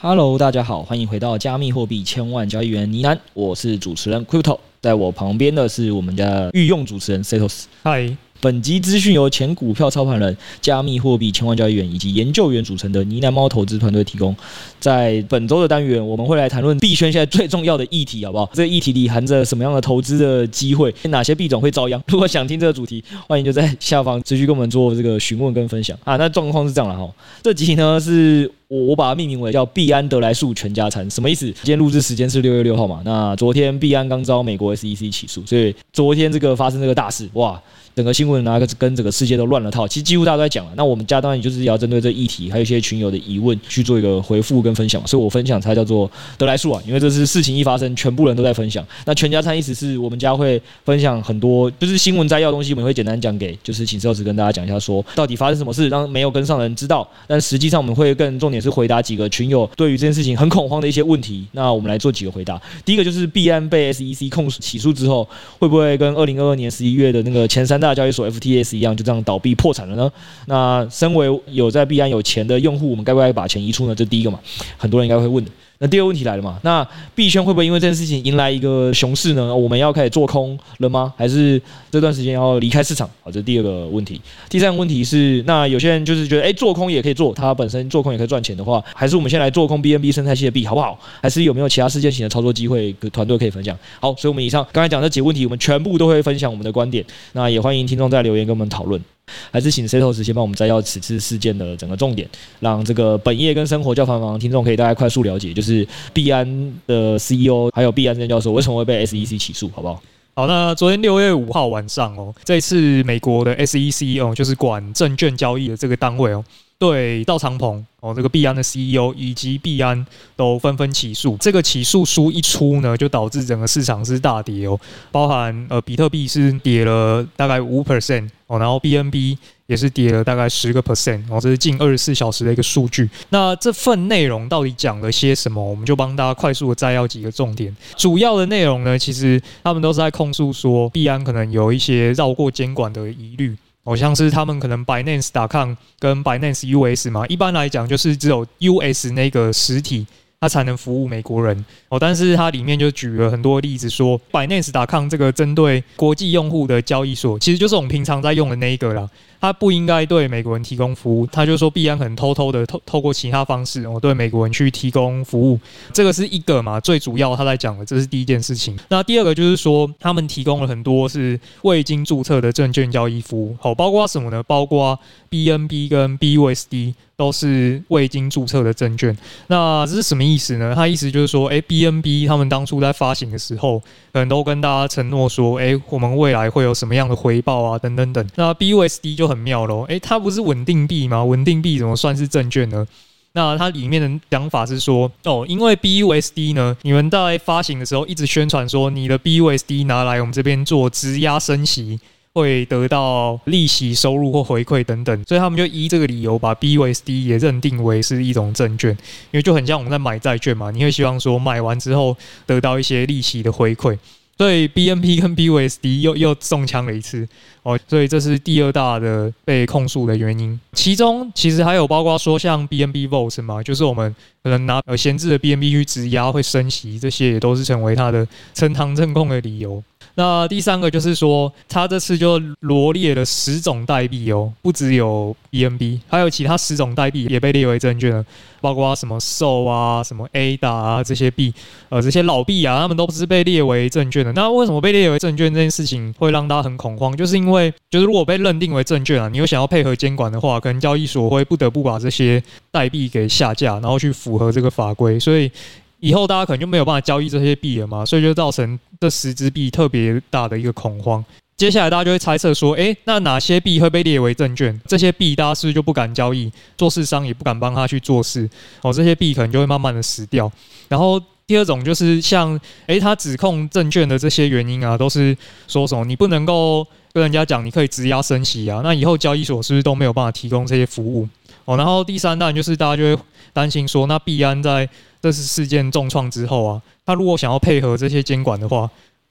Hello，大家好，欢迎回到加密货币千万交易员倪楠，我是主持人 Crypto，在我旁边的是我们的御用主持人 Setos。嗨。本集资讯由前股票操盘人、加密货币千万交易员以及研究员组成的呢喃猫投资团队提供。在本周的单元，我们会来谈论币圈现在最重要的议题，好不好？这个议题里含着什么样的投资的机会？哪些币种会遭殃？如果想听这个主题，欢迎就在下方持续跟我们做这个询问跟分享啊。那状况是这样了哈，这集呢是我我把它命名为叫币安得来速全家餐，什么意思？今天录制时间是六月六号嘛？那昨天币安刚遭美国 SEC 起诉，所以昨天这个发生这个大事，哇！整个新闻拿个跟整个世界都乱了套，其实几乎大家都在讲了。那我们家当然就是要针对这议题，还有一些群友的疑问去做一个回复跟分享。所以我分享才叫做得来速啊，因为这是事情一发生，全部人都在分享。那全家餐意思是我们家会分享很多，就是新闻摘要东西，我们会简单讲给，就是请赵子跟大家讲一下，说到底发生什么事，让没有跟上的人知道。但实际上我们会更重点是回答几个群友对于这件事情很恐慌的一些问题。那我们来做几个回答。第一个就是币安被 SEC 控起诉之后，会不会跟二零二二年十一月的那个前三大大交易所 FTS 一样就这样倒闭破产了呢？那身为有在币安有钱的用户，我们该不该把钱移出呢？这第一个嘛，很多人应该会问。那第二个问题来了嘛？那币圈会不会因为这件事情迎来一个熊市呢？我们要开始做空了吗？还是这段时间要离开市场？好，这是第二个问题。第三个问题是，那有些人就是觉得，哎，做空也可以做，它本身做空也可以赚钱的话，还是我们先来做空 BNB 生态系的币好不好？还是有没有其他事件型的操作机会？团队可以分享。好，所以我们以上刚才讲这几个问题，我们全部都会分享我们的观点。那也欢迎听众在留言跟我们讨论。还是请 Setos 先帮我们摘要此次事件的整个重点，让这个本业跟生活较繁忙的听众可以大概快速了解，就是币安的 CEO 还有币安证教授为什么会被 SEC 起诉，好不好？好，那昨天六月五号晚上哦，这次美国的 SEC 哦，就是管证券交易的这个单位哦。对赵长鹏哦，这个币安的 CEO 以及币安都纷纷起诉。这个起诉书一出呢，就导致整个市场是大跌哦，包含呃比特币是跌了大概五 percent 哦，然后 BNB 也是跌了大概十个 percent 哦，这是近二十四小时的一个数据。那这份内容到底讲了些什么？我们就帮大家快速的摘要几个重点。主要的内容呢，其实他们都是在控诉说币安可能有一些绕过监管的疑虑。好像是他们可能 Binance.com 跟 Binance US 嘛，一般来讲就是只有 US 那个实体，它才能服务美国人哦。但是它里面就举了很多例子，说 Binance.com 这个针对国际用户的交易所，其实就是我们平常在用的那一个啦。他不应该对美国人提供服务，他就说必安可能偷偷的透透过其他方式，哦，对美国人去提供服务，这个是一个嘛，最主要他在讲的，这是第一件事情。那第二个就是说，他们提供了很多是未经注册的证券交易服务，好，包括什么呢？包括 BNB 跟 BUSD 都是未经注册的证券。那这是什么意思呢？他意思就是说，诶，BNB 他们当初在发行的时候，可能都跟大家承诺说，诶，我们未来会有什么样的回报啊，等等等。那 BUSD 就很妙喽，诶，它不是稳定币吗？稳定币怎么算是证券呢？那它里面的讲法是说，哦，因为 BUSD 呢，你们在发行的时候一直宣传说，你的 BUSD 拿来我们这边做质押升息，会得到利息收入或回馈等等，所以他们就依这个理由把 BUSD 也认定为是一种证券，因为就很像我们在买债券嘛，你会希望说买完之后得到一些利息的回馈。所以 BNB 跟 BUSD 又又中枪了一次哦，所以这是第二大的被控诉的原因。其中其实还有包括说像 BNB Vault 嘛，就是我们可能拿闲置的 BNB 去质押会升息，这些也都是成为他的呈堂证供的理由。那第三个就是说，他这次就罗列了十种代币哦，不只有 BNB，还有其他十种代币也被列为证券了，包括什么 SO 啊、什么 ADA 啊这些币，呃，这些老币啊，他们都不是被列为证券的。那为什么被列为证券这件事情会让大家很恐慌？就是因为，就是如果被认定为证券啊，你又想要配合监管的话，可能交易所会不得不把这些代币给下架，然后去符合这个法规，所以。以后大家可能就没有办法交易这些币了嘛，所以就造成这十只币特别大的一个恐慌。接下来大家就会猜测说，诶，那哪些币会被列为证券？这些币大家是不是就不敢交易？做市商也不敢帮他去做事哦，这些币可能就会慢慢的死掉。然后第二种就是像，诶，他指控证券的这些原因啊，都是说什么你不能够跟人家讲你可以质押升息啊，那以后交易所是不是都没有办法提供这些服务？哦，然后第三当然就是大家就会担心说，那币安在这次事件重创之后啊，他如果想要配合这些监管的话，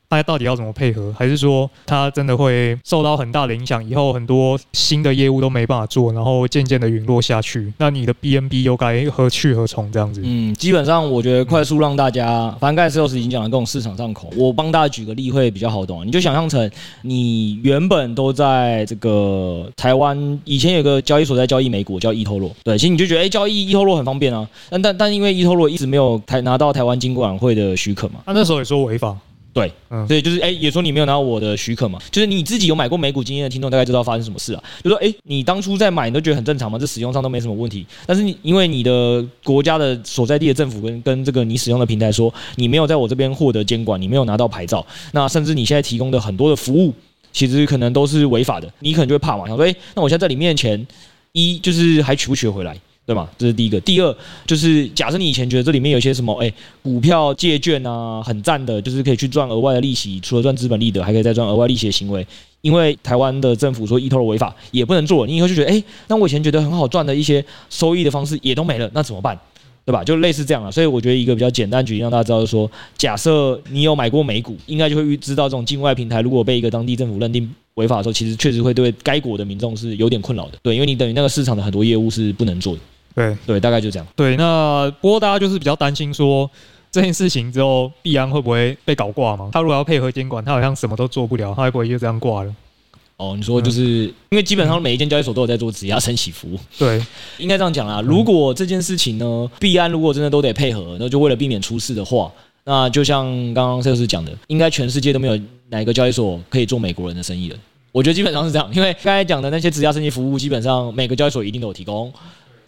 大家到底要怎么配合？还是说它真的会受到很大的影响？以后很多新的业务都没办法做，然后渐渐的陨落下去。那你的 BNB 又该何去何从？这样子？嗯，基本上我觉得快速让大家，反正刚才 Sales 已经讲了各种市场上口，我帮大家举个例会比较好懂。你就想象成你原本都在这个台湾，以前有个交易所在交易美股叫 eToro，对，其实你就觉得哎、欸，交易 eToro 很方便啊。但但但因为 eToro 一直没有台拿到台湾金管会的许可嘛，他那时候也说违法。对，嗯，所以就是哎，也说你没有拿到我的许可嘛，就是你自己有买过美股经验的听众，大概知道发生什么事啊。就说哎，你当初在买，你都觉得很正常嘛，这使用上都没什么问题。但是你因为你的国家的所在地的政府跟跟这个你使用的平台说，你没有在我这边获得监管，你没有拿到牌照，那甚至你现在提供的很多的服务，其实可能都是违法的，你可能就会怕嘛，想说哎，那我现在在里面的钱，一就是还取不取得回来？对吗？这是第一个。第二就是，假设你以前觉得这里面有些什么，哎，股票借券啊，很赞的，就是可以去赚额外的利息，除了赚资本利得，还可以再赚额外利息的行为。因为台湾的政府说 eToro 违法，也不能做。你以后就觉得，哎，那我以前觉得很好赚的一些收益的方式也都没了，那怎么办？对吧？就类似这样了。所以我觉得一个比较简单举例让大家知道，就是说，假设你有买过美股，应该就会知道这种境外平台如果被一个当地政府认定违法的时候，其实确实会对该国的民众是有点困扰的。对，因为你等于那个市场的很多业务是不能做的。对对，大概就这样。对，那不过大家就是比较担心说这件事情之后，币安会不会被搞挂嘛？他如果要配合监管，他好像什么都做不了，他会不会就这样挂了？哦，你说就是、嗯、因为基本上每一间交易所都有在做质押升息服务。对，应该这样讲啦。如果这件事情呢，币安如果真的都得配合，那就为了避免出事的话，那就像刚刚 Sales 讲的，应该全世界都没有哪一个交易所可以做美国人的生意了。我觉得基本上是这样，因为刚才讲的那些质押升息服务，基本上每个交易所一定都有提供。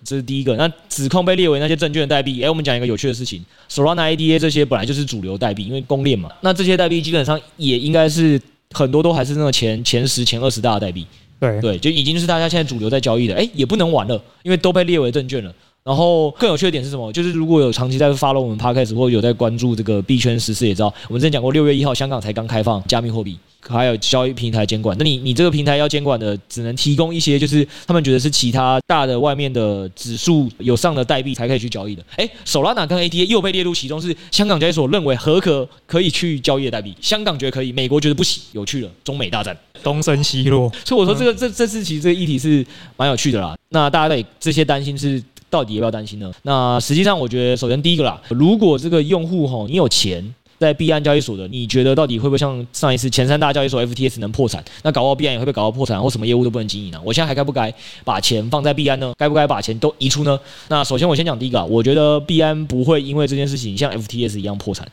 这是第一个，那指控被列为那些证券的代币。哎，我们讲一个有趣的事情，Solana ADA 这些本来就是主流代币，因为公链嘛。那这些代币基本上也应该是很多都还是那个前前十、前二十大的代币。对对，就已经是大家现在主流在交易的。哎，也不能玩了，因为都被列为证券了。然后更有趣的点是什么？就是如果有长期在 follow 我们 Podcast 或有在关注这个币圈时事，也知道我们之前讲过，六月一号香港才刚开放加密货币。还有交易平台监管，那你你这个平台要监管的，只能提供一些就是他们觉得是其他大的外面的指数有上的代币才可以去交易的。哎，Solana 跟 ADA 又被列入其中，是香港交易所认为合格可以去交易的代币，香港觉得可以，美国觉得不行。有趣了，中美大战，东升西落。所以我说这个这这次其实这个议题是蛮有趣的啦。那大家对这些担心是到底要不要担心呢？那实际上我觉得，首先第一个啦，如果这个用户吼你有钱。在币安交易所的，你觉得到底会不会像上一次前三大交易所 FTS 能破产？那搞到币安也会被搞到破产，或什么业务都不能经营呢？我现在还该不该把钱放在币安呢？该不该把钱都移出呢？那首先我先讲第一个啊，我觉得币安不会因为这件事情像 FTS 一样破产。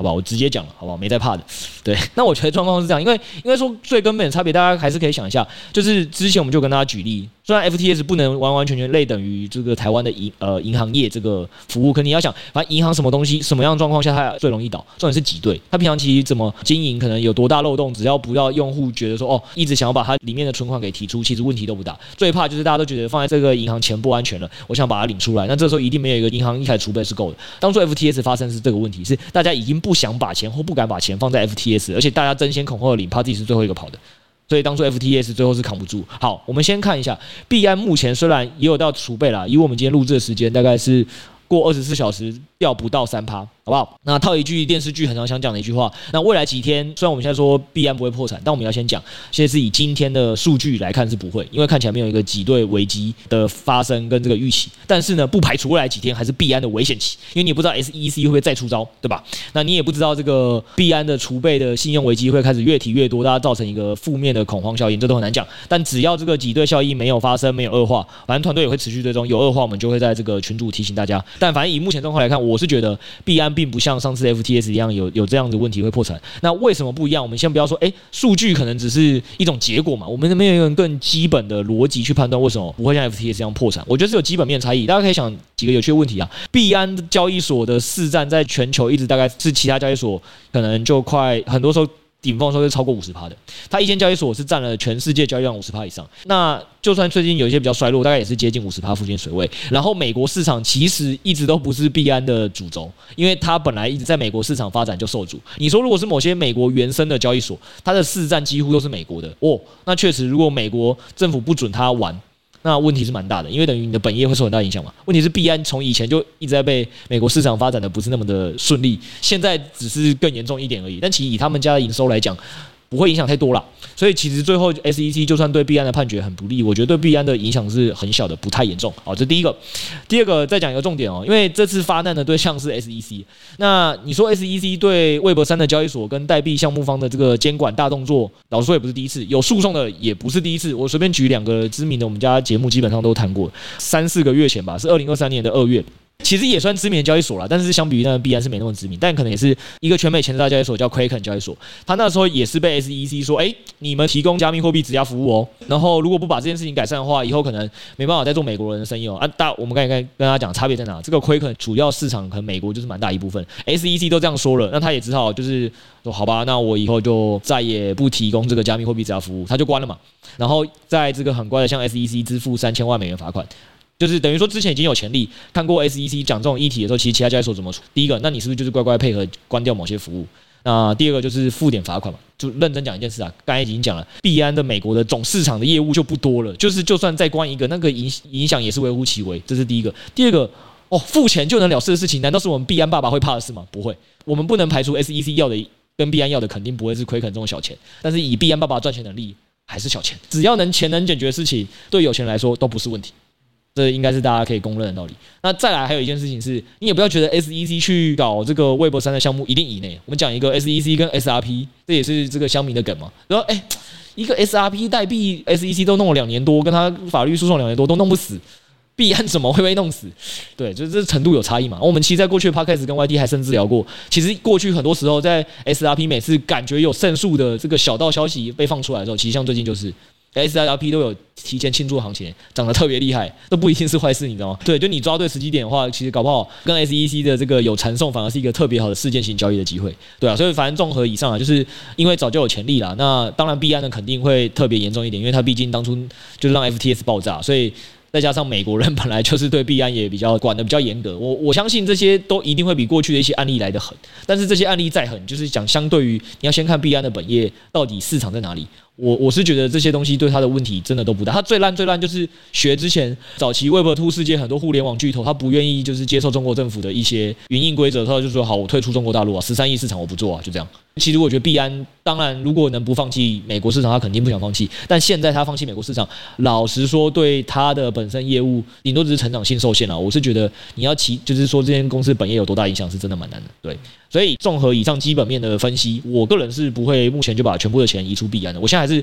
好吧，我直接讲了，好不好？没在怕的。对，那我觉得状况是这样，因为因为说最根本的差别，大家还是可以想一下，就是之前我们就跟大家举例，虽然 FTS 不能完完全全类等于这个台湾的银呃银行业这个服务，可你要想，反正银行什么东西，什么样状况下它最容易倒？重点是挤兑，它平常其实怎么经营，可能有多大漏洞，只要不要用户觉得说哦，一直想要把它里面的存款给提出，其实问题都不大。最怕就是大家都觉得放在这个银行钱不安全了，我想把它领出来，那这时候一定没有一个银行一台储备是够的。当初 FTS 发生是这个问题，是大家已经不不想把钱或不敢把钱放在 FTS，而且大家争先恐后的领，怕自己是最后一个跑的，所以当初 FTS 最后是扛不住。好，我们先看一下币安目前虽然也有到储备了，以我们今天录制的时间，大概是过二十四小时掉不到三趴。好不好？那套一句电视剧很常想讲的一句话，那未来几天，虽然我们现在说币安不会破产，但我们要先讲，现在是以今天的数据来看是不会，因为看起来没有一个挤兑危机的发生跟这个预期。但是呢，不排除未来几天还是币安的危险期，因为你不知道 SEC 会不会再出招，对吧？那你也不知道这个币安的储备的信用危机会开始越提越多，大家造成一个负面的恐慌效应，这都很难讲。但只要这个挤兑效应没有发生，没有恶化，反正团队也会持续追踪，有恶化我们就会在这个群组提醒大家。但反正以目前状况来看，我是觉得币安并不像上次 FTS 一样有有这样的问题会破产，那为什么不一样？我们先不要说，哎，数据可能只是一种结果嘛，我们没有一个更基本的逻辑去判断为什么不会像 FTS 一样破产。我觉得是有基本面差异，大家可以想几个有趣的问题啊。币安交易所的市占在全球一直大概是其他交易所可能就快很多时候。顶峰的时候是超过五十趴的，它一间交易所是占了全世界交易量五十趴以上。那就算最近有一些比较衰落，大概也是接近五十趴附近水位。然后美国市场其实一直都不是币安的主轴，因为它本来一直在美国市场发展就受阻。你说如果是某些美国原生的交易所，它的市占几乎都是美国的哦，那确实如果美国政府不准它玩。那问题是蛮大的，因为等于你的本业会受很大影响嘛。问题是币安从以前就一直在被美国市场发展的不是那么的顺利，现在只是更严重一点而已。但其实以他们家的营收来讲，不会影响太多了，所以其实最后 SEC 就算对币安的判决很不利，我觉得对币安的影响是很小的，不太严重。好，这第一个。第二个再讲一个重点哦，因为这次发难的对象是 SEC，那你说 SEC 对 Web 三的交易所跟代币项目方的这个监管大动作，老实说也不是第一次，有诉讼的也不是第一次。我随便举两个知名的，我们家节目基本上都谈过，三四个月前吧，是二零二三年的二月。其实也算知名的交易所了，但是相比于那个币安是没那么知名，但可能也是一个全美前十大交易所，叫 Kraken 交易所。他那时候也是被 SEC 说，哎，你们提供加密货币质押服务哦，然后如果不把这件事情改善的话，以后可能没办法再做美国人的生意哦。啊，大我们刚才跟大家讲差别在哪？这个 Kraken 主要市场可能美国就是蛮大一部分，SEC 都这样说了，那他也只好就是说好吧，那我以后就再也不提供这个加密货币质押服务，他就关了嘛。然后在这个很乖的向 SEC 支付三千万美元罚款。就是等于说，之前已经有潜力看过 SEC 讲这种议题的时候，其实其他交易所怎么处？第一个，那你是不是就是乖乖配合关掉某些服务？那第二个就是付点罚款嘛。就认真讲一件事啊，刚才已经讲了，币安的美国的总市场的业务就不多了，就是就算再关一个，那个影影响也是微乎其微。这是第一个。第二个，哦，付钱就能了事的事情，难道是我们币安爸爸会怕的事吗？不会，我们不能排除 SEC 要的跟币安要的肯定不会是亏肯这种小钱，但是以币安爸爸赚钱能力还是小钱，只要能钱能解决的事情，对有钱人来说都不是问题。这应该是大家可以公认的道理。那再来还有一件事情是，你也不要觉得 SEC 去搞这个 Web 三的项目一定赢诶。我们讲一个 SEC 跟 SRP，这也是这个乡民的梗嘛。然后哎，一个 SRP 代币 SEC 都弄了两年多，跟他法律诉讼两年多都弄不死，币安怎么会被弄死？对，就是这程度有差异嘛。我们其实在过去的 Podcast 跟 YT 还甚至聊过，其实过去很多时候在 SRP 每次感觉有胜诉的这个小道消息被放出来的时候，其实像最近就是。SRP 都有提前庆祝行情，涨得特别厉害，都不一定是坏事，你知道吗？对，就你抓对时机点的话，其实搞不好 跟 SEC 的这个有传送，反而是一个特别好的事件型交易的机会，对啊。所以反正综合以上啊，就是因为早就有潜力啦，那当然币安呢肯定会特别严重一点，因为它毕竟当初就是让 FTS 爆炸，所以。再加上美国人本来就是对币安也比较管得比较严格，我我相信这些都一定会比过去的一些案例来得狠。但是这些案例再狠，就是讲相对于你要先看币安的本业到底市场在哪里。我我是觉得这些东西对他的问题真的都不大。他最烂最烂就是学之前早期 Web Two 世界很多互联网巨头，他不愿意就是接受中国政府的一些营运规则，他就说好，我退出中国大陆啊，十三亿市场我不做啊，就这样。其实我觉得币安当然如果能不放弃美国市场，他肯定不想放弃。但现在他放弃美国市场，老实说对他的本身业务顶多只是成长性受限了。我是觉得你要其就是说这间公司本业有多大影响，是真的蛮难的。对，所以综合以上基本面的分析，我个人是不会目前就把全部的钱移出币安的。我现在还是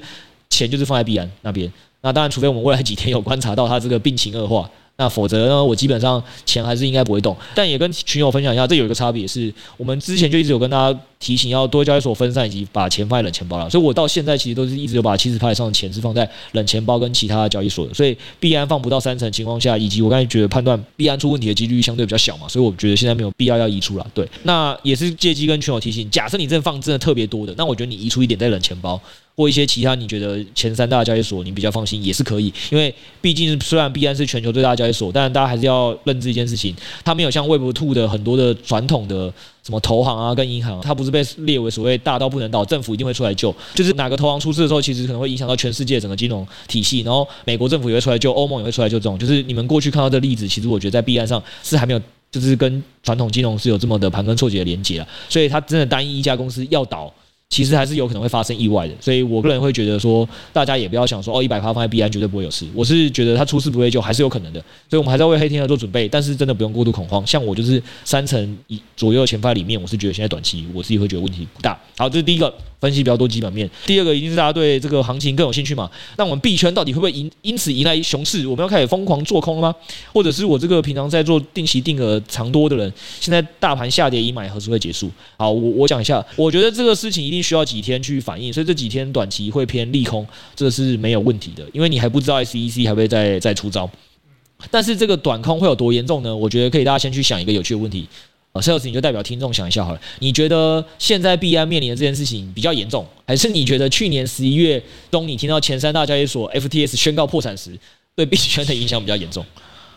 钱就是放在币安那边。那当然，除非我们未来几天有观察到他这个病情恶化。那否则呢？我基本上钱还是应该不会动，但也跟群友分享一下，这有一个差别是，我们之前就一直有跟大家提醒，要多交易所分散以及把钱放在冷钱包了。所以我到现在其实都是一直有把七十趴以上的钱是放在冷钱包跟其他的交易所的。所以币安放不到三成情况下，以及我刚才觉得判断币安出问题的几率相对比较小嘛，所以我觉得现在没有必要要移出了。对，那也是借机跟群友提醒，假设你真的放真的特别多的，那我觉得你移出一点在冷钱包。或一些其他你觉得前三大交易所你比较放心也是可以，因为毕竟虽然币安是全球最大交易所，但大家还是要认知一件事情，它没有像 Web2 的很多的传统的什么投行啊跟银行，它不是被列为所谓大到不能倒，政府一定会出来救，就是哪个投行出事的时候，其实可能会影响到全世界整个金融体系，然后美国政府也会出来救，欧盟也会出来救，这种就是你们过去看到的例子，其实我觉得在币安上是还没有，就是跟传统金融是有这么的盘根错节的连接了，所以它真的单一一家公司要倒。其实还是有可能会发生意外的，所以我个人会觉得说，大家也不要想说哦，一百趴放在币安绝对不会有事。我是觉得它出事不会救，还是有可能的。所以我们还在为黑天鹅做准备，但是真的不用过度恐慌。像我就是三成以左右的钱放在里面，我是觉得现在短期我自己会觉得问题不大。好，这是第一个。分析比较多基本面，第二个一定是大家对这个行情更有兴趣嘛？那我们币圈到底会不会因因此迎来熊市？我们要开始疯狂做空了吗？或者是我这个平常在做定期定额长多的人，现在大盘下跌已买，何时会结束？好，我我讲一下，我觉得这个事情一定需要几天去反应，所以这几天短期会偏利空，这是没有问题的，因为你还不知道 SEC 还会再再出招。但是这个短空会有多严重呢？我觉得可以大家先去想一个有趣的问题。Sales，你就代表听众想一下好了。你觉得现在币安面临的这件事情比较严重，还是你觉得去年十一月中你听到前三大交易所 FTS 宣告破产时，对币圈的影响比较严重？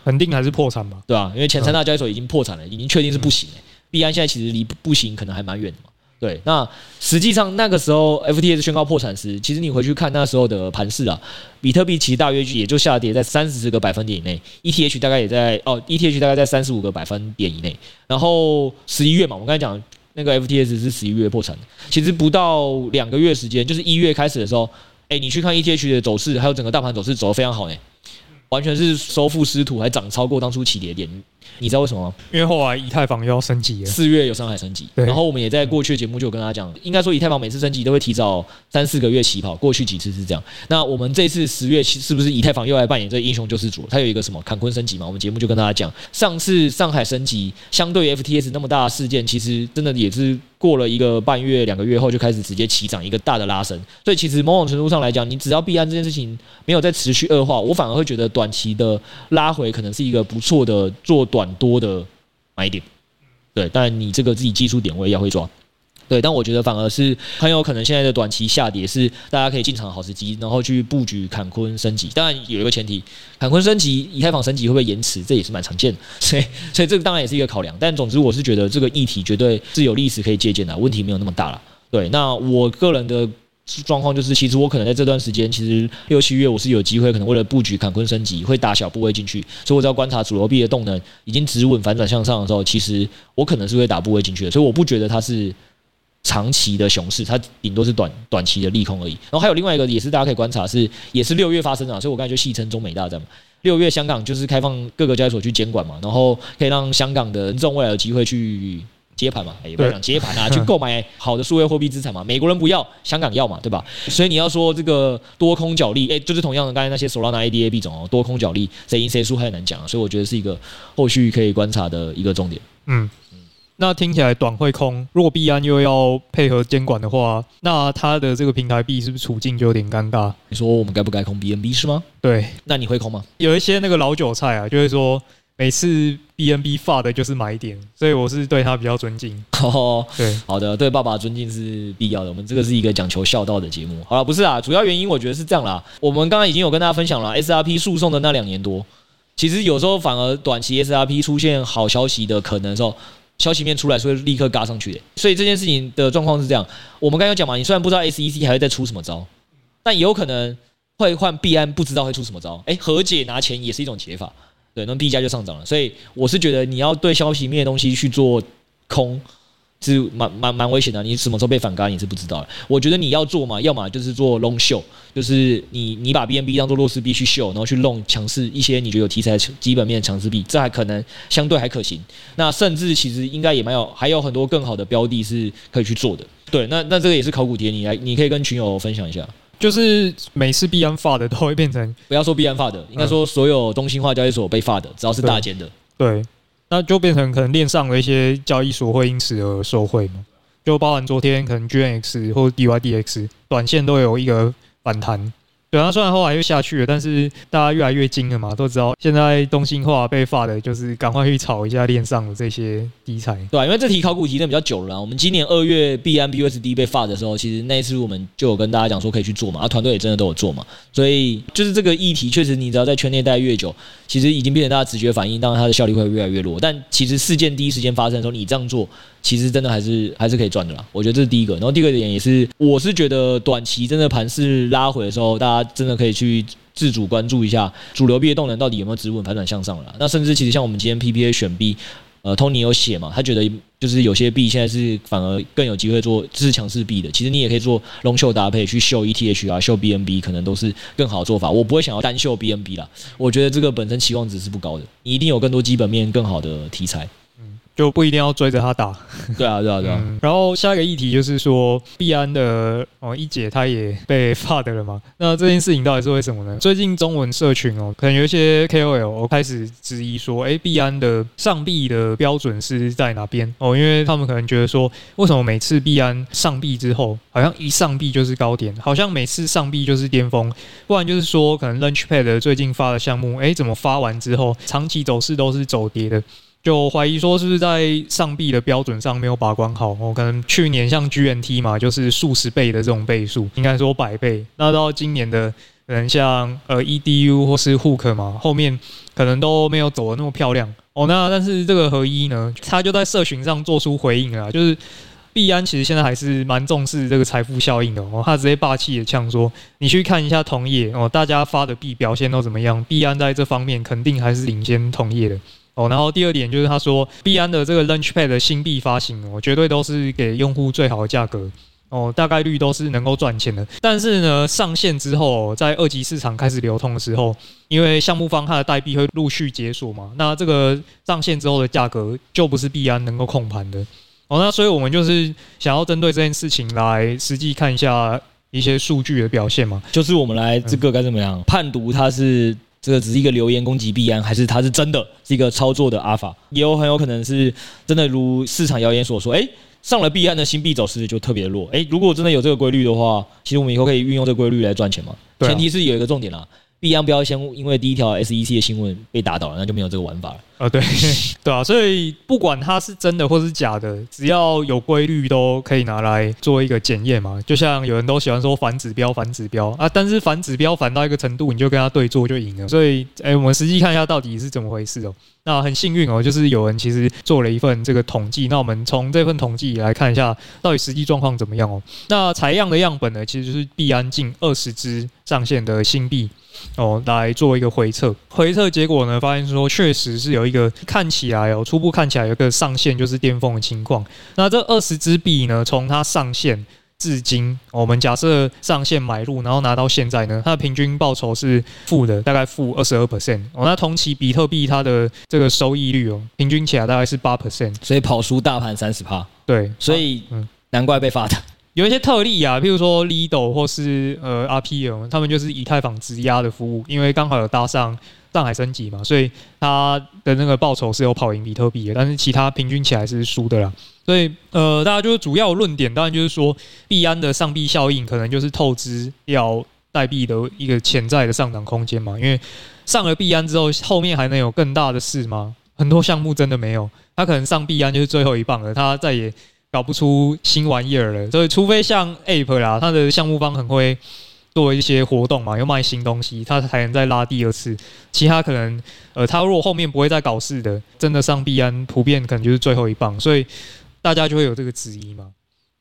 肯定还是破产吧？对吧？因为前三大交易所已经破产了，已经确定是不行了。币安现在其实离不行可能还蛮远的嘛。对，那实际上那个时候 FTX 宣告破产时，其实你回去看那时候的盘势啊，比特币其实大约也就下跌在三十个百分点以内，ETH 大概也在哦，ETH 大概在三十五个百分点以内。然后十一月嘛，我刚才讲那个 FTX 是十一月破产，其实不到两个月时间，就是一月开始的时候，哎，你去看 ETH 的走势，还有整个大盘走势走得非常好呢，完全是收复失土，还涨超过当初起跌点。你知道为什么吗？因为后来以太坊又要升级了，四月有上海升级，然后我们也在过去的节目就有跟大家讲，应该说以太坊每次升级都会提早三四个月起跑，过去几次是这样。那我们这次十月是不是以太坊又来扮演这个英雄救世主？它有一个什么坎昆升级嘛？我们节目就跟大家讲，上次上海升级相对于 FTS 那么大的事件，其实真的也是过了一个半月、两个月后就开始直接起涨一个大的拉升。所以其实某种程度上来讲，你只要币安这件事情没有再持续恶化，我反而会觉得短期的拉回可能是一个不错的做短蛮多的。买点，对，但你这个自己技术点位要会抓，对，但我觉得反而是很有可能现在的短期下跌是大家可以进场的好时机，然后去布局坎昆升级。当然有一个前提，坎昆升级，以太坊升级会不会延迟，这也是蛮常见的，所以所以这个当然也是一个考量。但总之我是觉得这个议题绝对是有历史可以借鉴的，问题没有那么大了。对，那我个人的。状况就是，其实我可能在这段时间，其实六七月我是有机会，可能为了布局坎昆升级，会打小部位进去，所以我只要观察主流币的动能已经止稳反转向上的时候，其实我可能是会打部位进去的，所以我不觉得它是长期的熊市，它顶多是短短期的利空而已。然后还有另外一个也是大家可以观察是，也是六月发生的，所以我刚才就戏称中美大战嘛。六月香港就是开放各个交易所去监管嘛，然后可以让香港的这种未来有机会去。接盘嘛，也不要讲接盘啊，去购买好的数位货币资产嘛。美国人不要，香港要嘛，对吧？所以你要说这个多空角力，哎，就是同样的刚才那些 Solana ADA 币种哦，多空角力谁赢谁输还很难讲啊。所以我觉得是一个后续可以观察的一个重点。嗯，那听起来短会空，如果币安又要配合监管的话，那它的这个平台币是不是处境就有点尴尬？你说我们该不该空 BNB 是吗？对，那你会空吗？有一些那个老韭菜啊，就会说。每次 BNB 发的就是买点，所以我是对他比较尊敬。哦，对，好的，对爸爸尊敬是必要的。我们这个是一个讲求孝道的节目。好了，不是啊，主要原因我觉得是这样啦。我们刚刚已经有跟大家分享了 SRP 诉讼的那两年多，其实有时候反而短期 SRP 出现好消息的可能的时候，消息面出来是会立刻嘎上去的。所以这件事情的状况是这样。我们刚刚讲嘛，你虽然不知道 SEC 还会再出什么招，但也有可能会换币安，不知道会出什么招。哎，和解拿钱也是一种解法。对，那币价就上涨了，所以我是觉得你要对消息面的东西去做空，是蛮蛮蛮危险的。你什么时候被反嘎，你是不知道的。我觉得你要做嘛，要么就是做 long show，就是你你把 BNB 当做弱势币去秀，然后去 long 强势一些你觉得有题材基本面强势币，这还可能相对还可行。那甚至其实应该也蛮有，还有很多更好的标的是可以去做的。对，那那这个也是考古题，你来你可以跟群友分享一下。就是每次币安发的都会变成，不要说币安发的，应该说所有中心化交易所被发的，只要是大间的，对，那就变成可能链上的一些交易所会因此而受贿嘛，就包含昨天可能 GNX 或 DYDX 短线都有一个反弹。对啊，虽然后来又下去了，但是大家越来越精了嘛，都知道现在东兴化被发的，就是赶快去炒一下链上的这些题材。对，因为这题考古题的比较久了。我们今年二月 B M B U S D 被发的时候，其实那一次我们就有跟大家讲说可以去做嘛，啊，团队也真的都有做嘛。所以就是这个议题，确实你只要在圈内待越久，其实已经变成大家直觉反应，当然它的效率会越来越弱。但其实事件第一时间发生的时候，你这样做。其实真的还是还是可以赚的啦，我觉得这是第一个。然后第二个点也是，我是觉得短期真的盘势拉回的时候，大家真的可以去自主关注一下主流币的动能到底有没有止稳反转向上了。那甚至其实像我们今天 PPA 选币，呃，Tony 有写嘛，他觉得就是有些币现在是反而更有机会做支持强势币的。其实你也可以做龙秀搭配去秀 ETH 啊，秀 BNB 可能都是更好的做法。我不会想要单秀 BNB 啦，我觉得这个本身期望值是不高的，你一定有更多基本面更好的题材。就不一定要追着他打，对啊，对啊，对啊。然后下一个议题就是说，币安的哦一姐她也被发的了嘛？那这件事情到底是为什么呢？最近中文社群哦，可能有一些 KOL 开始质疑说，哎，币安的上币的标准是在哪边哦？因为他们可能觉得说，为什么每次币安上币之后，好像一上币就是高点，好像每次上币就是巅峰，不然就是说，可能 Launchpad 最近发的项目，哎，怎么发完之后，长期走势都是走跌的？就怀疑说是不是在上币的标准上没有把关好哦？可能去年像 GNT 嘛，就是数十倍的这种倍数，应该说百倍。那到今年的可能像呃 EDU 或是 Hook 嘛，后面可能都没有走得那么漂亮哦。那但是这个合一呢，他就在社群上做出回应啊，就是币安其实现在还是蛮重视这个财富效应的哦，他直接霸气的呛说，你去看一下同业哦，大家发的币表现都怎么样？币安在这方面肯定还是领先同业的哦。然后第二点就是他说，币安的这个 Launchpad 的新币发行哦，绝对都是给用户最好的价格。哦，大概率都是能够赚钱的，但是呢，上线之后，在二级市场开始流通的时候，因为项目方它的代币会陆续解锁嘛，那这个上线之后的价格就不是币安能够控盘的。哦，那所以我们就是想要针对这件事情来实际看一下一些数据的表现嘛，就是我们来这个该怎么样、嗯、判读它是这个只是一个留言攻击币安，还是它是真的是一个操作的阿法，也有很有可能是真的如市场谣言所说，哎、欸。上了币安的新币走势就特别弱，诶，如果真的有这个规律的话，其实我们以后可以运用这个规律来赚钱嘛。前提是有一个重点啦，币安不要先因为第一条 SEC 的新闻被打倒了，那就没有这个玩法了。啊，对，对啊，所以不管它是真的或是假的，只要有规律都可以拿来做一个检验嘛。就像有人都喜欢说反指标、反指标啊，但是反指标反到一个程度，你就跟他对做就赢了。所以，诶，我们实际看一下到底是怎么回事哦。那很幸运哦，就是有人其实做了一份这个统计。那我们从这份统计来看一下，到底实际状况怎么样哦。那采样的样本呢，其实就是币安近二十只上线的新币哦，来做一个回测。回测结果呢，发现说确实是有一个看起来哦，初步看起来有一个上限就是巅峰的情况。那这二十支币呢，从它上线。至今，我们假设上线买入，然后拿到现在呢，它的平均报酬是负的，大概负二十二 percent。哦，那同期比特币它的这个收益率哦，平均起来大概是八 percent，所以跑输大盘三十趴。对，所以嗯，难怪被罚的。有一些特例啊，譬如说 Lido 或是呃 RPM，他们就是以太坊质押的服务，因为刚好有搭上上海升级嘛，所以它的那个报酬是有跑赢比特币的，但是其他平均起来是输的啦。所以，呃，大家就是主要论点，当然就是说，币安的上币效应可能就是透支掉代币的一个潜在的上涨空间嘛。因为上了币安之后，后面还能有更大的事吗？很多项目真的没有，他可能上币安就是最后一棒了，他再也搞不出新玩意儿了。所以，除非像 Ape 啦，他的项目方很会做一些活动嘛，又卖新东西，他才能再拉第二次。其他可能，呃，他如果后面不会再搞事的，真的上币安，普遍可能就是最后一棒。所以。大家就会有这个质疑嘛，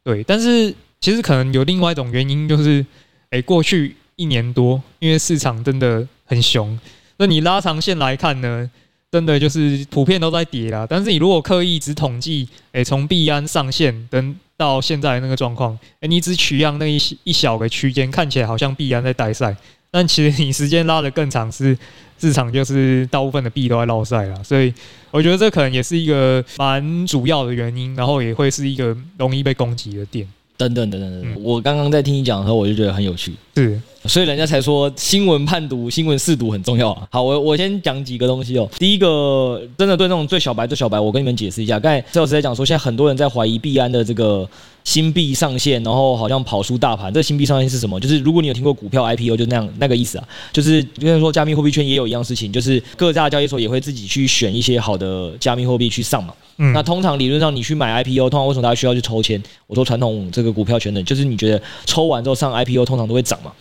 对，但是其实可能有另外一种原因，就是，诶，过去一年多，因为市场真的很熊，那你拉长线来看呢，真的就是普遍都在跌啦。但是你如果刻意只统计，诶，从币安上线等到现在那个状况，诶，你只取样那一一小个区间，看起来好像币安在带赛，但其实你时间拉得更长是。市场就是大部分的币都在落赛了，所以我觉得这可能也是一个蛮主要的原因，然后也会是一个容易被攻击的点。等等等等等，嗯、我刚刚在听你讲的时候，我就觉得很有趣。是。所以人家才说新闻判读、新闻试读很重要啊。好，我我先讲几个东西哦。第一个，真的对那种最小白、最小白，我跟你们解释一下。刚才赵老师在讲说，现在很多人在怀疑币安的这个新币上线，然后好像跑输大盘。这个新币上线是什么？就是如果你有听过股票 IPO，就那样那个意思啊。就是就像说，加密货币圈也有一样事情，就是各大交易所也会自己去选一些好的加密货币去上嘛。嗯。那通常理论上，你去买 IPO，通常为什么大家需要去抽签？我说传统这个股票圈的，就是你觉得抽完之后上 IPO，通常都会涨嘛。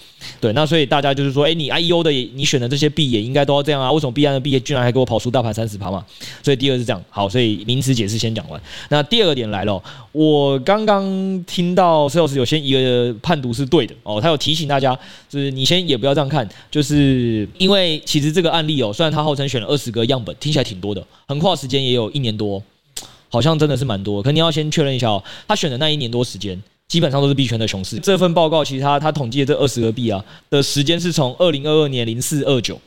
对，那所以大家就是说，哎，你 IEO 的你选的这些币也应该都要这样啊？为什么币安的币居然还给我跑输大盘三十趴嘛？所以第二是这样。好，所以名词解释先讲完。那第二个点来了，我刚刚听到 Sales 有先一个判读是对的哦，他有提醒大家，就是你先也不要这样看，就是因为其实这个案例哦，虽然他号称选了二十个样本，听起来挺多的，横跨时间也有一年多，好像真的是蛮多。可你要先确认一下哦，他选的那一年多时间。基本上都是币圈的熊市。这份报告其实他他统计的这二十个币啊的时间是从二零二二年零四二九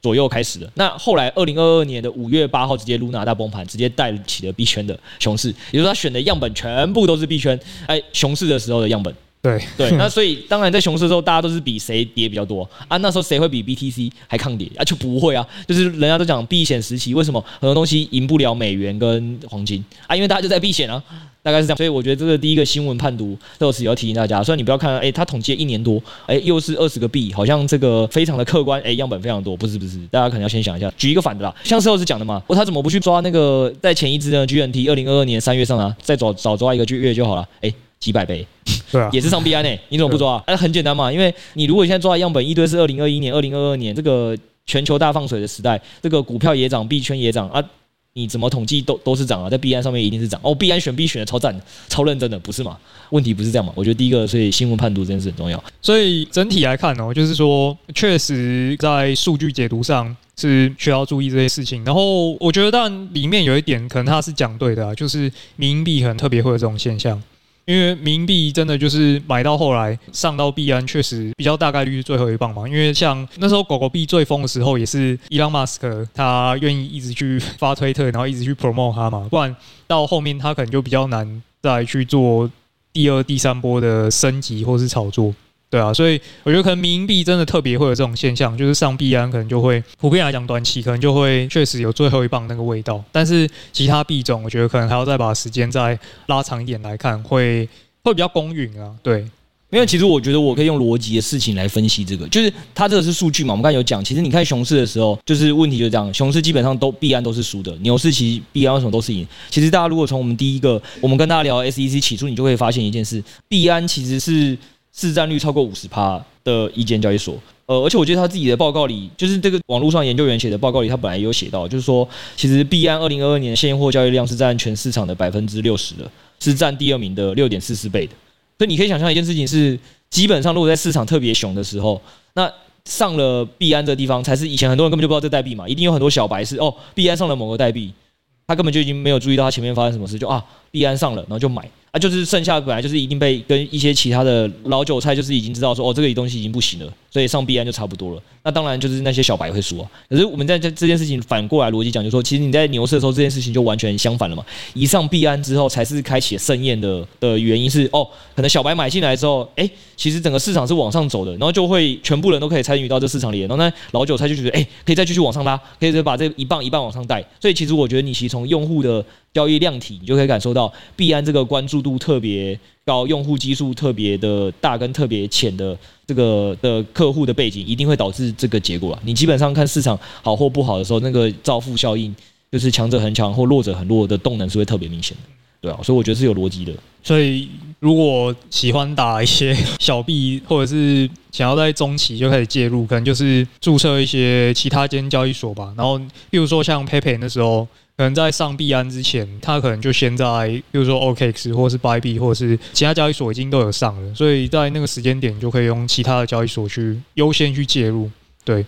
左右开始的。那后来二零二二年的五月八号直接 Luna 大崩盘，直接带起了币圈的熊市。也就是他选的样本全部都是币圈哎熊市的时候的样本。对对，那所以当然在熊市的时候，大家都是比谁跌比较多啊？那时候谁会比 BTC 还抗跌啊？就不会啊！就是人家都讲避险时期，为什么很多东西赢不了美元跟黄金啊？因为大家就在避险啊。大概是这样，所以我觉得这个第一个新闻判读，这个是要提醒大家。虽然你不要看，哎、欸，他统计一年多，哎、欸，又是二十个币，好像这个非常的客观，哎、欸，样本非常多，不是不是，大家可能要先想一下。举一个反的啦，像是我是讲的嘛，他怎么不去抓那个在前一支呢？GNT 二零二二年三月上啊，再找早抓一个月就好了，哎、欸，几百倍，对啊，也是上币安呢，你怎么不抓？哎、啊，很简单嘛，因为你如果现在抓的样本一堆是二零二一年、二零二二年这个全球大放水的时代，这个股票也涨，币圈也涨啊。你怎么统计都都是涨啊，在币安上面一定是涨哦。币安选币选的超赞，超认真的，不是吗？问题不是这样嘛？我觉得第一个，所以新闻判读这件事很重要。所以整体来看哦，就是说，确实在数据解读上是需要注意这些事情。然后我觉得，当然里面有一点可能他是讲对的啊，就是民营币可能特别会有这种现象。因为冥币真的就是买到后来上到币安，确实比较大概率是最后一棒嘛。因为像那时候狗狗币最疯的时候，也是伊朗马斯克他愿意一直去发推特，然后一直去 promote 它嘛。不然到后面他可能就比较难再去做第二、第三波的升级或是炒作。对啊，所以我觉得可能冥币真的特别会有这种现象，就是上币安可能就会普遍来讲短期可能就会确实有最后一棒那个味道，但是其他币种我觉得可能还要再把时间再拉长一点来看，会会比较公允啊。对，因为其实我觉得我可以用逻辑的事情来分析这个，就是它这个是数据嘛，我们刚才有讲，其实你看熊市的时候，就是问题就是这样，熊市基本上都币安都是输的，牛市其实币安为什么都是赢？其实大家如果从我们第一个我们跟大家聊 SEC 起初，你就会发现一件事，币安其实是。市占率超过五十趴的一间交易所，呃，而且我觉得他自己的报告里，就是这个网络上研究员写的报告里，他本来也有写到，就是说，其实币安二零二二年现货交易量是占全市场的百分之六十的，是占第二名的六点四四倍的。所以你可以想象一件事情是，基本上如果在市场特别熊的时候，那上了币安这地方，才是以前很多人根本就不知道这代币嘛，一定有很多小白是哦，币安上了某个代币，他根本就已经没有注意到他前面发生什么事，就啊，币安上了，然后就买。啊，就是剩下本来就是一定被跟一些其他的老韭菜，就是已经知道说哦，这个东西已经不行了，所以上币安就差不多了。那当然就是那些小白会输啊。可是我们在这这件事情反过来逻辑讲，就是说其实你在牛市的时候，这件事情就完全相反了嘛。一上币安之后，才是开启盛宴的的原因是哦，可能小白买进来之后，哎，其实整个市场是往上走的，然后就会全部人都可以参与到这市场里，然后那老韭菜就觉得哎，可以再继续往上拉，可以再把这一棒一棒往上带。所以其实我觉得你其实从用户的交易量体，你就可以感受到币安这个关注度特别高，用户基数特别的大，跟特别浅的这个的客户的背景，一定会导致这个结果啊。你基本上看市场好或不好的时候，那个造富效应，就是强者很强或弱者很弱的动能是会特别明显的，对啊。所以我觉得是有逻辑的。所以如果喜欢打一些小币，或者是想要在中期就开始介入，可能就是注册一些其他间交易所吧。然后，比如说像 Pepe 那时候。可能在上币安之前，他可能就先在，比如说 OKX 或是 Bybit 或是其他交易所已经都有上了，所以在那个时间点就可以用其他的交易所去优先去介入。对，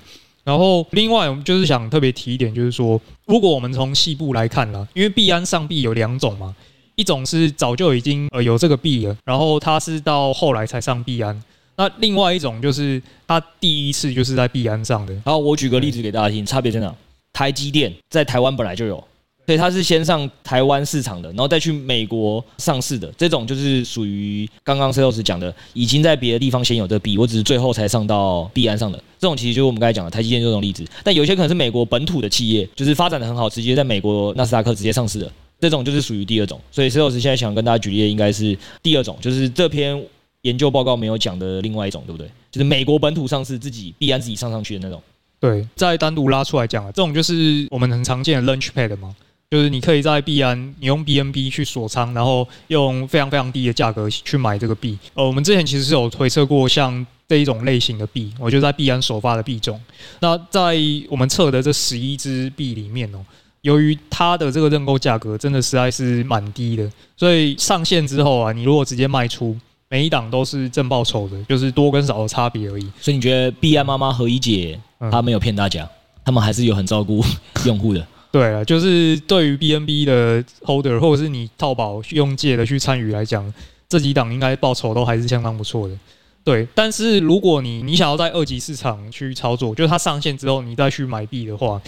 然后另外我们就是想特别提一点，就是说，如果我们从细部来看啦，因为币安上币有两种嘛，一种是早就已经呃有这个币了，然后它是到后来才上币安，那另外一种就是它第一次就是在币安上的。好，我举个例子给大家听，差别在哪？台积电在台湾本来就有。所以它是先上台湾市场的，然后再去美国上市的，这种就是属于刚刚 C 老师讲的，已经在别的地方先有这币，我只是最后才上到币安上的。这种其实就是我们刚才讲的台积电这种例子。但有些可能是美国本土的企业，就是发展的很好，直接在美国纳斯达克直接上市的，这种就是属于第二种。所以 C 老师现在想跟大家举例的应该是第二种，就是这篇研究报告没有讲的另外一种，对不对？就是美国本土上市自己币安自己上上去的那种。对，再单独拉出来讲啊，这种就是我们很常见的 Launchpad 嘛。就是你可以在币安，你用 BNB 去锁仓，然后用非常非常低的价格去买这个币。呃，我们之前其实是有推测过像这一种类型的币，我就在币安首发的币种。那在我们测的这十一只币里面哦，由于它的这个认购价格真的实在是蛮低的，所以上线之后啊，你如果直接卖出，每一档都是正报酬的，就是多跟少的差别而已。所以你觉得币安妈妈何以姐她没有骗大家，他们还是有很照顾用户的？对啊，就是对于 BNB 的 holder 或者是你套保用借的去参与来讲，这几档应该报酬都还是相当不错的。对，但是如果你你想要在二级市场去操作，就是它上线之后你再去买币的话，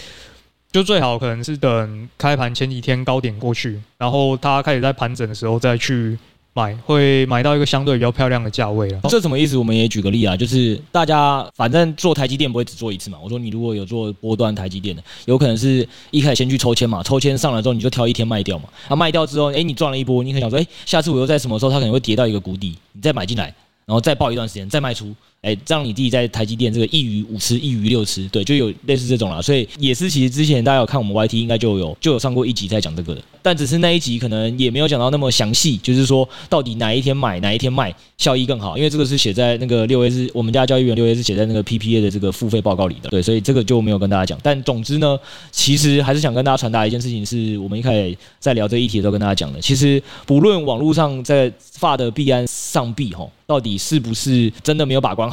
就最好可能是等开盘前几天高点过去，然后它开始在盘整的时候再去。买会买到一个相对比较漂亮的价位了。这什么意思？我们也举个例啊，就是大家反正做台积电不会只做一次嘛。我说你如果有做波段台积电的，有可能是一开始先去抽签嘛，抽签上来之后你就挑一天卖掉嘛。啊，卖掉之后，哎，你赚了一波，你很想说，哎，下次我又在什么时候它可能会跌到一个谷底，你再买进来，然后再爆一段时间再卖出，哎，让你自己在台积电这个一鱼五吃一鱼六吃，对，就有类似这种啦。所以也是，其实之前大家有看我们 YT，应该就有就有上过一集在讲这个的，但只是那一集可能也没有讲到那么详细，就是说到底哪一天买哪一天卖效益更好，因为这个是写在那个六 A 是我们家交易员六 A 是写在那个 PPA 的这个付费报告里的，对，所以这个就没有跟大家讲。但总之呢，其实还是想跟大家传达一件事情，是我们一开始在聊这个议题的时候跟大家讲的，其实不论网络上在发的币安上币吼，到底是不是真的没有把关？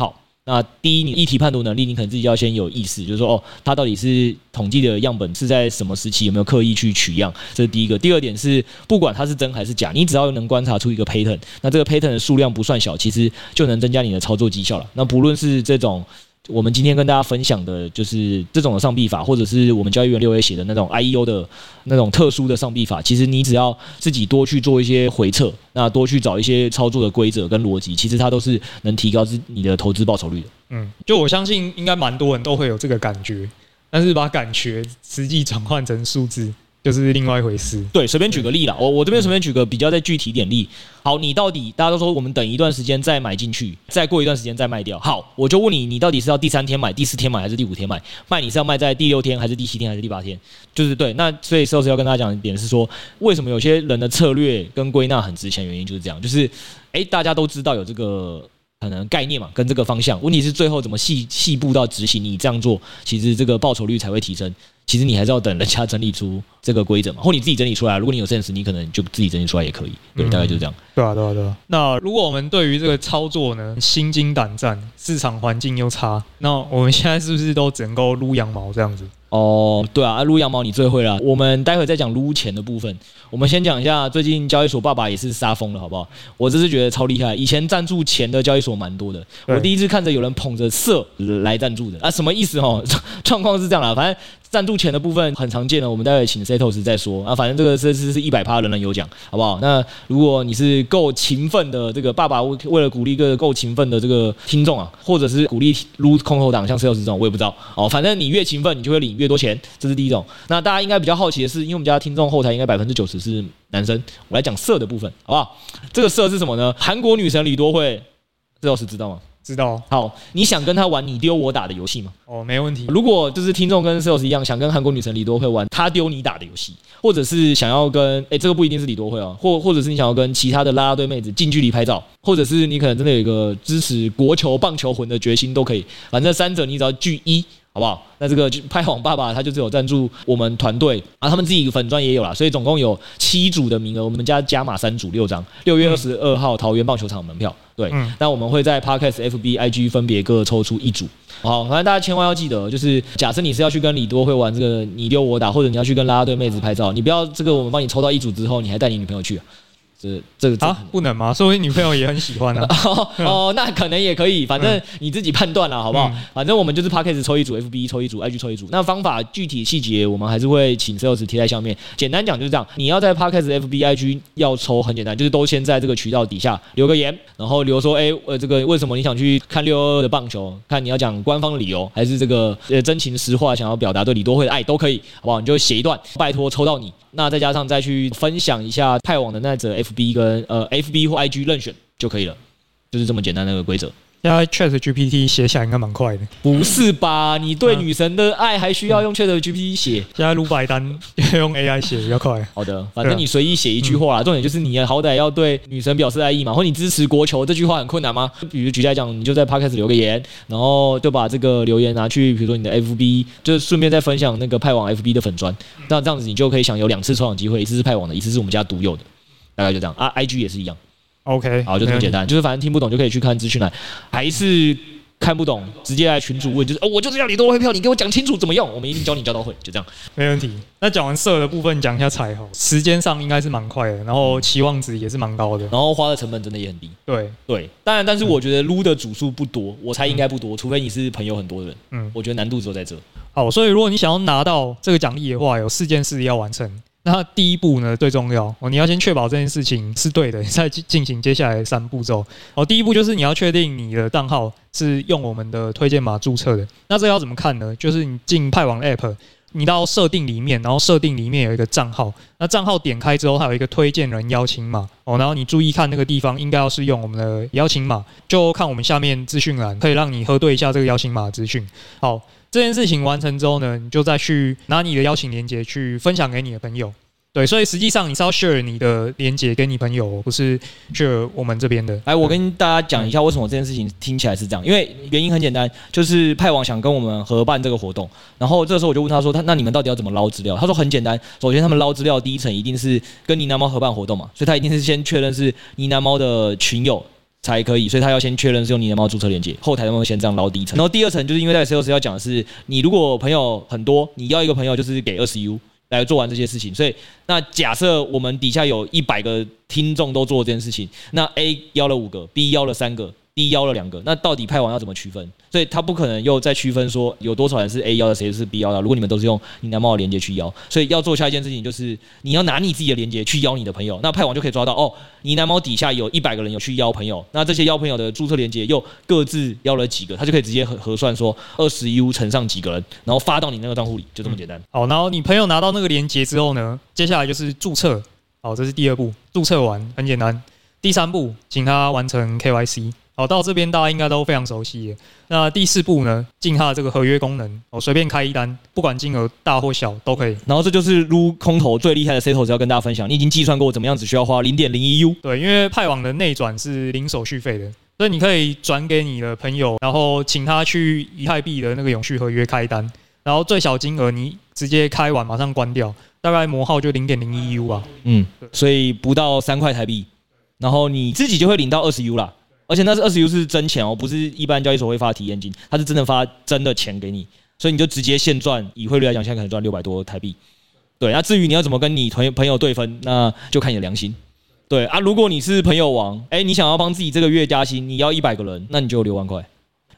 那第一，你议题判读能力，你可能自己要先有意识，就是说，哦，它到底是统计的样本是在什么时期，有没有刻意去取样，这是第一个。第二点是，不管它是真还是假，你只要能观察出一个 pattern，那这个 pattern 的数量不算小，其实就能增加你的操作绩效了。那不论是这种。我们今天跟大家分享的就是这种的上币法，或者是我们交易员六 A 写的那种 IEO 的那种特殊的上币法。其实你只要自己多去做一些回测，那多去找一些操作的规则跟逻辑，其实它都是能提高自你的投资报酬率的。嗯，就我相信应该蛮多人都会有这个感觉，但是把感觉实际转换成数字。就是另外一回事。对，随便举个例啦，我我这边随便举个比较再具体点例。好，你到底大家都说我们等一段时间再买进去，再过一段时间再卖掉。好，我就问你，你到底是要第三天买、第四天买还是第五天买？卖你是要卖在第六天还是第七天还是第八天？就是对。那所以寿司要跟大家讲一点是说，为什么有些人的策略跟归纳很值钱？原因就是这样，就是哎，大家都知道有这个。可能概念嘛，跟这个方向，问题是最后怎么细细步到执行，你这样做，其实这个报酬率才会提升。其实你还是要等人家整理出这个规则嘛，或你自己整理出来。如果你有 sense，你可能就自己整理出来也可以。对，大概就是这样。对啊，对啊，对啊。那如果我们对于这个操作呢，心惊胆战，市场环境又差，那我们现在是不是都只能够撸羊毛这样子？哦，对啊，撸羊毛你最会了。我们待会再讲撸钱的部分。我们先讲一下最近交易所爸爸也是杀疯了，好不好？我真是觉得超厉害。以前赞助钱的交易所蛮多的，我第一次看着有人捧着色来赞助的啊，什么意思哦？状况是这样啦，反正。赞助钱的部分很常见的，我们待会请 Setos 再说啊。反正这个这次是一百趴人人有奖，好不好？那如果你是够勤奋的这个爸爸，为了鼓励一个够勤奋的这个听众啊，或者是鼓励撸空头党，像 Setos 这种，我也不知道哦。反正你越勤奋，你就会领越多钱，这是第一种。那大家应该比较好奇的是，因为我们家听众后台应该百分之九十是男生，我来讲色的部分，好不好？这个色是什么呢？韩国女神李多慧，Setos 知道吗？知道。好，你想跟他玩你丢我打的游戏吗？哦，没问题。如果就是听众跟 Sales 一样，想跟韩国女神李多慧玩他丢你打的游戏，或者是想要跟哎，这个不一定是李多慧哦，或或者是你想要跟其他的啦啦队妹子近距离拍照，或者是你可能真的有一个支持国球棒球魂的决心都可以，反正三者你只要聚一。好不好？那这个拍网爸爸他就只有赞助我们团队啊，他们自己粉钻也有啦，所以总共有七组的名额，我们家加码三组六张，六月二十二号桃园棒球场门票。对，那、嗯、我们会在 Podcast、FB、IG 分别各抽出一组。好，反正大家千万要记得，就是假设你是要去跟李多会玩这个你丢我打，或者你要去跟啦啦队妹子拍照，你不要这个我们帮你抽到一组之后，你还带你女朋友去啊。这这个啊，不能吗？说明女朋友也很喜欢啊。哦，哦，那可能也可以，反正你自己判断了，好不好？嗯、反正我们就是 Podcast 抽一组，FB 抽一组，IG 抽一组。那方法具体细节我们还是会请 Sales 贴在下面。简单讲就是这样，你要在 Podcast、FB、IG 要抽很简单，就是都先在这个渠道底下留个言，然后留说，哎，呃，这个为什么你想去看六二二的棒球？看你要讲官方理由，还是这个呃真情实话想要表达对李多慧的爱都可以，好不好？你就写一段，拜托抽到你。那再加上再去分享一下派网的那则 FB 跟呃 FB 或 IG 任选就可以了，就是这么简单的一个规则。现在 Chat GPT 写起来应该蛮快的。不是吧？你对女神的爱还需要用 Chat GPT 写？现在卢百丹 用 AI 写比较快。好的，反正你随意写一句话啦，重点就是你好歹要对女神表示爱意嘛，或你支持国球这句话很困难吗？比如举例来讲，你就在 Podcast 留个言，然后就把这个留言拿去，比如说你的 FB，就是顺便再分享那个派网 FB 的粉砖，那这样子你就可以享有两次抽奖机会，一次是派网的，一次是我们家独有的，大概就这样啊。IG 也是一样。OK，好，就这么简单，就是反正听不懂就可以去看资讯栏，还是看不懂直接来群主问，就是哦，我就是要你多会票，你给我讲清楚怎么用，我们一定教你教到会，就这样，没问题。那讲完色的部分，讲一下彩哈，时间上应该是蛮快的，然后期望值也是蛮高的，然后花的成本真的也很低。对对，当然，但是我觉得撸的组数不多，我猜应该不多，除非你是朋友很多的人。嗯，我觉得难度只有在这。好，所以如果你想要拿到这个奖励的话，有四件事要完成。那第一步呢，最重要哦，你要先确保这件事情是对的，再进行接下来三步骤。哦，第一步就是你要确定你的账号是用我们的推荐码注册的。那这要怎么看呢？就是你进派网 App，你到设定里面，然后设定里面有一个账号，那账号点开之后，它有一个推荐人邀请码哦，然后你注意看那个地方，应该要是用我们的邀请码，就看我们下面资讯栏，可以让你核对一下这个邀请码资讯。好，这件事情完成之后呢，你就再去拿你的邀请链接去分享给你的朋友。对，所以实际上你是要 share 你的连接给你朋友，不是 share 我们这边的。来，我跟大家讲一下为什么这件事情听起来是这样，因为原因很简单，就是派网想跟我们合办这个活动，然后这时候我就问他说，他那你们到底要怎么捞资料？他说很简单，首先他们捞资料第一层一定是跟呢喃猫合办活动嘛，所以他一定是先确认是呢喃猫的群友才可以，所以他要先确认是用你的猫注册连接，后台的猫先这样捞第一层，然后第二层就是因为在 sales 要讲的是，你如果朋友很多，你要一个朋友就是给二十 U。来做完这些事情，所以那假设我们底下有一百个听众都做这件事情，那 A 邀了五个，B 邀了三个。D 邀了两个，那到底派网要怎么区分？所以他不可能又再区分说有多少人是 A 邀的，谁是 B 邀的。如果你们都是用呢喃猫的连接去邀，所以要做下一件事情就是你要拿你自己的连接去邀你的朋友，那派网就可以抓到哦，呢喃猫底下有一百个人有去邀朋友，那这些邀朋友的注册连接又各自邀了几个，他就可以直接核核算说二十 U 乘上几个人，然后发到你那个账户里，就这么简单。好，然后你朋友拿到那个连接之后呢，接下来就是注册。好，这是第二步，注册完很简单。第三步，请他完成 KYC。好，到这边大家应该都非常熟悉。那第四步呢？进它的这个合约功能，我随便开一单，不管金额大或小都可以。然后这就是撸空头最厉害的 Setos，要跟大家分享。你已经计算过怎么样只需要花零点零一 U。对，因为派网的内转是零手续费的，所以你可以转给你的朋友，然后请他去以太币的那个永续合约开单，然后最小金额你直接开完马上关掉，大概模号就零点零一 U 吧。嗯，所以不到三块台币，然后你自己就会领到二十 U 啦。而且那是二十 U 是真钱哦，不是一般交易所会发体验金，它是真的发真的钱给你，所以你就直接现赚。以汇率来讲，现在可能赚六百多台币。对，那至于你要怎么跟你朋友朋友对分，那就看你的良心。对啊，如果你是朋友王，哎，你想要帮自己这个月加薪，你要一百个人，那你就六万块。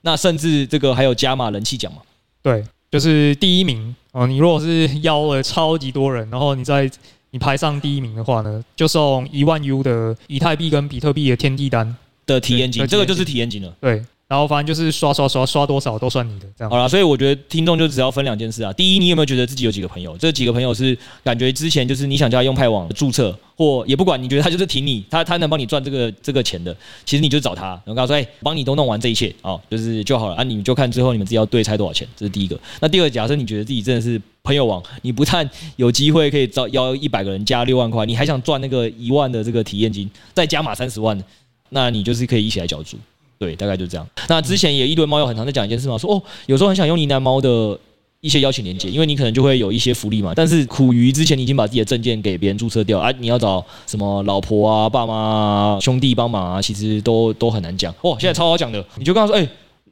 那甚至这个还有加码人气奖嘛？对，就是第一名哦。你如果是邀了超级多人，然后你在你排上第一名的话呢，就送一万 U 的以太币跟比特币的天地单。的体验金，这个就是体验金了。对，然后反正就是刷刷刷刷多少都算你的，这样。好了，所以我觉得听众就只要分两件事啊。第一，你有没有觉得自己有几个朋友？这几个朋友是感觉之前就是你想叫他用派网注册，或也不管你觉得他就是挺你，他他能帮你赚这个这个钱的，其实你就找他，然后跟他说，哎，帮你都弄完这一切啊，就是就好了啊。你们就看最后你们自己要对猜多少钱，这是第一个。那第二，假设你觉得自己真的是朋友网，你不但有机会可以招邀一百个人加六万块，你还想赚那个一万的这个体验金，再加码三十万。那你就是可以一起来角逐，对，大概就这样。那之前也一堆猫友很常在讲一件事嘛，说哦，有时候很想用呢喃猫的一些邀请连接，因为你可能就会有一些福利嘛。但是苦于之前你已经把自己的证件给别人注册掉啊，你要找什么老婆啊、爸妈啊、兄弟帮忙啊，其实都都很难讲。哦，现在超好讲的，你就跟他说，哎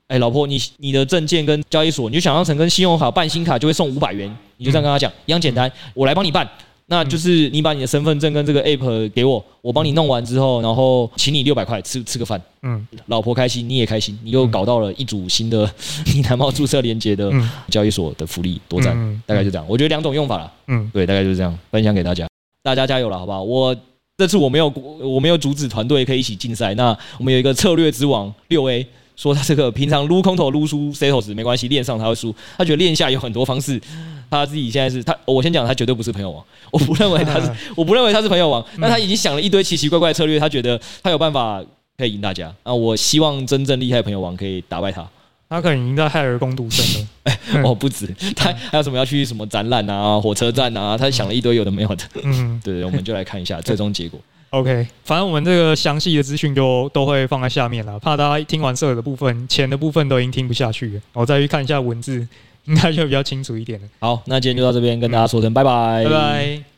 哎，老婆，你你的证件跟交易所，你就想象成跟信用卡办新卡就会送五百元，你就这样跟他讲，一样简单，我来帮你办。那就是你把你的身份证跟这个 app 给我，我帮你弄完之后，然后请你六百块吃吃个饭，嗯，老婆开心，你也开心，你又搞到了一组新的 呢喃猫注册连接的交易所的福利，多赞！大概就这样，我觉得两种用法了，嗯，对，大概就是这样，分享给大家，大家加油了，好不好？我这次我没有我没有阻止团队可以一起竞赛，那我们有一个策略之王六 A。说他这个平常撸空头撸输 Setos 没关系，练上他会输。他觉得练下有很多方式，他自己现在是他，我先讲，他绝对不是朋友王。我不认为他是，我不认为他是朋友王。那他已经想了一堆奇奇怪怪的策略，他觉得他有办法可以赢大家。啊，我希望真正厉害的朋友王可以打败他。他可能赢在海尔攻读生了。哎，哦，不止，他还有什么要去什么展览啊、火车站啊？他想了一堆有的没有的。嗯，对，我们就来看一下最终结果。OK，反正我们这个详细的资讯就都会放在下面了，怕大家听完色的部分、钱的部分都已经听不下去了，我再去看一下文字，应该就比较清楚一点了。好，那今天就到这边，跟大家说声拜拜，拜拜。